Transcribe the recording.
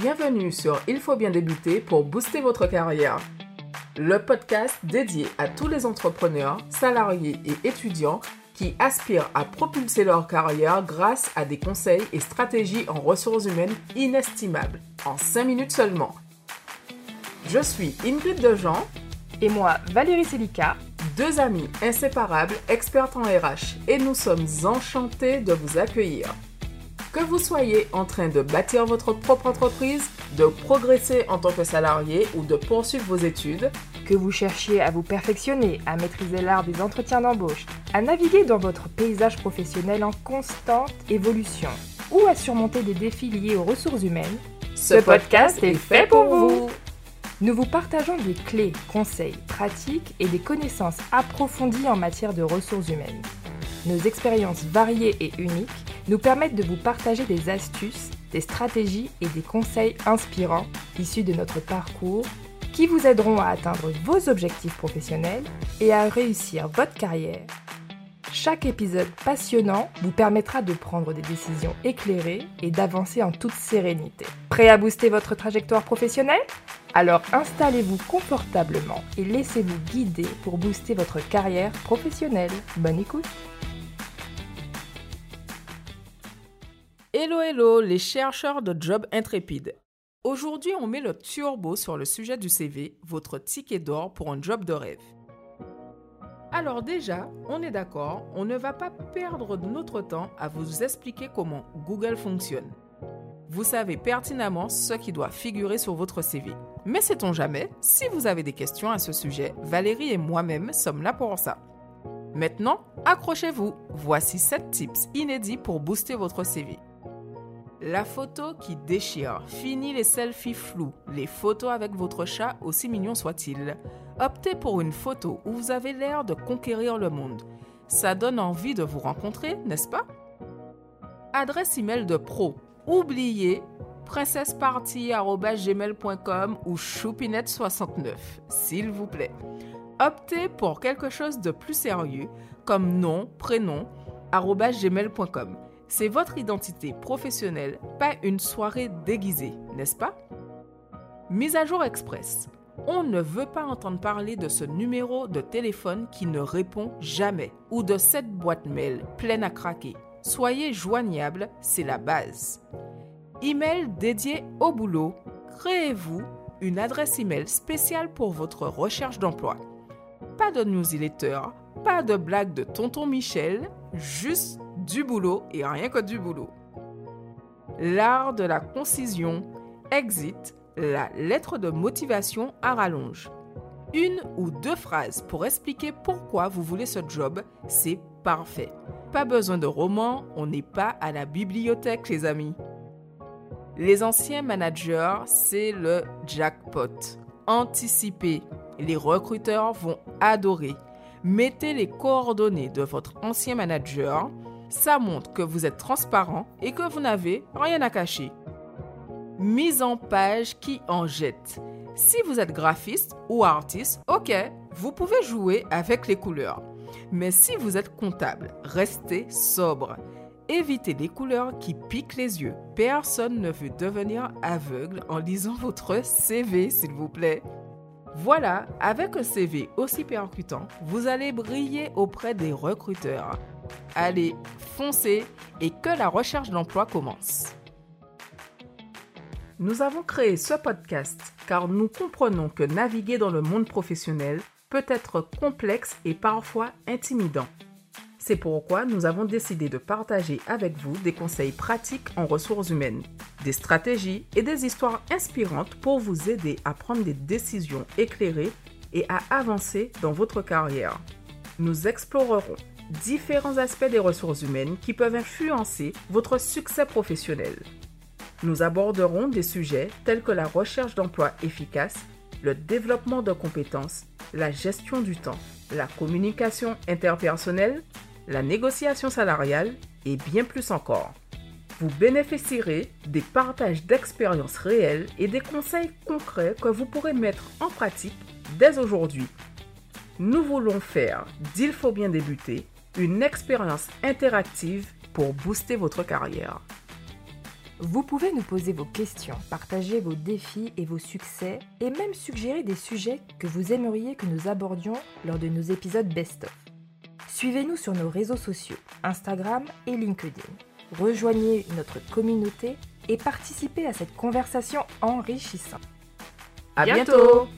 Bienvenue sur Il faut bien débuter pour booster votre carrière. Le podcast dédié à tous les entrepreneurs, salariés et étudiants qui aspirent à propulser leur carrière grâce à des conseils et stratégies en ressources humaines inestimables, en 5 minutes seulement. Je suis Ingrid Dejean et moi Valérie Selica, deux amies inséparables expertes en RH et nous sommes enchantés de vous accueillir. Que vous soyez en train de bâtir votre propre entreprise, de progresser en tant que salarié ou de poursuivre vos études, que vous cherchiez à vous perfectionner, à maîtriser l'art des entretiens d'embauche, à naviguer dans votre paysage professionnel en constante évolution ou à surmonter des défis liés aux ressources humaines, ce, podcast est fait pour vous. Nous vous partageons des clés, conseils, pratiques et des connaissances approfondies en matière de ressources humaines. Nos expériences variées et uniques nous permettent de vous partager des astuces, des stratégies et des conseils inspirants issus de notre parcours qui vous aideront à atteindre vos objectifs professionnels et à réussir votre carrière. Chaque épisode passionnant vous permettra de prendre des décisions éclairées et d'avancer en toute sérénité. Prêt à booster votre trajectoire professionnelle? Alors installez-vous confortablement et laissez-vous guider pour booster votre carrière professionnelle. Bonne écoute Hello hello les chercheurs de job intrépides. Aujourd'hui on met le turbo sur le sujet du CV, votre ticket d'or pour un job de rêve. Alors déjà, on est d'accord, on ne va pas perdre notre temps à vous expliquer comment Google fonctionne. Vous savez pertinemment ce qui doit figurer sur votre CV. Mais sait-on jamais, si vous avez des questions à ce sujet, Valérie et moi-même sommes là pour ça. Maintenant, accrochez-vous, voici 7 tips inédits pour booster votre CV. La photo qui déchire. Fini les selfies flous, les photos avec votre chat, aussi mignon soit-il. Optez pour une photo où vous avez l'air de conquérir le monde. Ça donne envie de vous rencontrer, n'est-ce pas? Adresse email de pro. Oubliez princesseparty.gmail.com ou choupinette69, s'il vous plaît. Optez pour quelque chose de plus sérieux, comme nom, prénom, gmail.com. C'est votre identité professionnelle, pas une soirée déguisée, n'est-ce pas? Mise à jour express. On ne veut pas entendre parler de ce numéro de téléphone qui ne répond jamais ou de cette boîte mail pleine à craquer. Soyez joignable, c'est la base. Email dédié au boulot. Créez-vous une adresse email spéciale pour votre recherche d'emploi. Pas de newsletter, pas de blague de tonton Michel, juste du boulot et rien que du boulot. L'art de la concision. Exit, la lettre de motivation à rallonge. Une ou deux phrases pour expliquer pourquoi vous voulez ce job, c'est parfait. Pas besoin de roman, on n'est pas à la bibliothèque les amis. Les anciens managers, c'est le jackpot. Anticipez, les recruteurs vont adorer. Mettez les coordonnées de votre ancien manager ça montre que vous êtes transparent et que vous n'avez rien à cacher. Mise en page qui en jette. Si vous êtes graphiste ou artiste, ok, vous pouvez jouer avec les couleurs. Mais si vous êtes comptable, restez sobre. Évitez les couleurs qui piquent les yeux. Personne ne veut devenir aveugle en lisant votre CV, s'il vous plaît. Voilà, avec un CV aussi percutant, vous allez briller auprès des recruteurs. Allez, foncez et que la recherche d'emploi commence. Nous avons créé ce podcast car nous comprenons que naviguer dans le monde professionnel peut être complexe et parfois intimidant. C'est pourquoi nous avons décidé de partager avec vous des conseils pratiques en ressources humaines, des stratégies et des histoires inspirantes pour vous aider à prendre des décisions éclairées et à avancer dans votre carrière. Nous explorerons différents aspects des ressources humaines qui peuvent influencer votre succès professionnel. Nous aborderons des sujets tels que la recherche d'emploi efficace, le développement de compétences, la gestion du temps, la communication interpersonnelle, la négociation salariale et bien plus encore. Vous bénéficierez des partages d'expériences réelles et des conseils concrets que vous pourrez mettre en pratique dès aujourd'hui. Nous voulons faire d'Il faut bien débuter une expérience interactive pour booster votre carrière. Vous pouvez nous poser vos questions, partager vos défis et vos succès, et même suggérer des sujets que vous aimeriez que nous abordions lors de nos épisodes best-of. Suivez-nous sur nos réseaux sociaux, Instagram et LinkedIn. Rejoignez notre communauté et participez à cette conversation enrichissante. À bientôt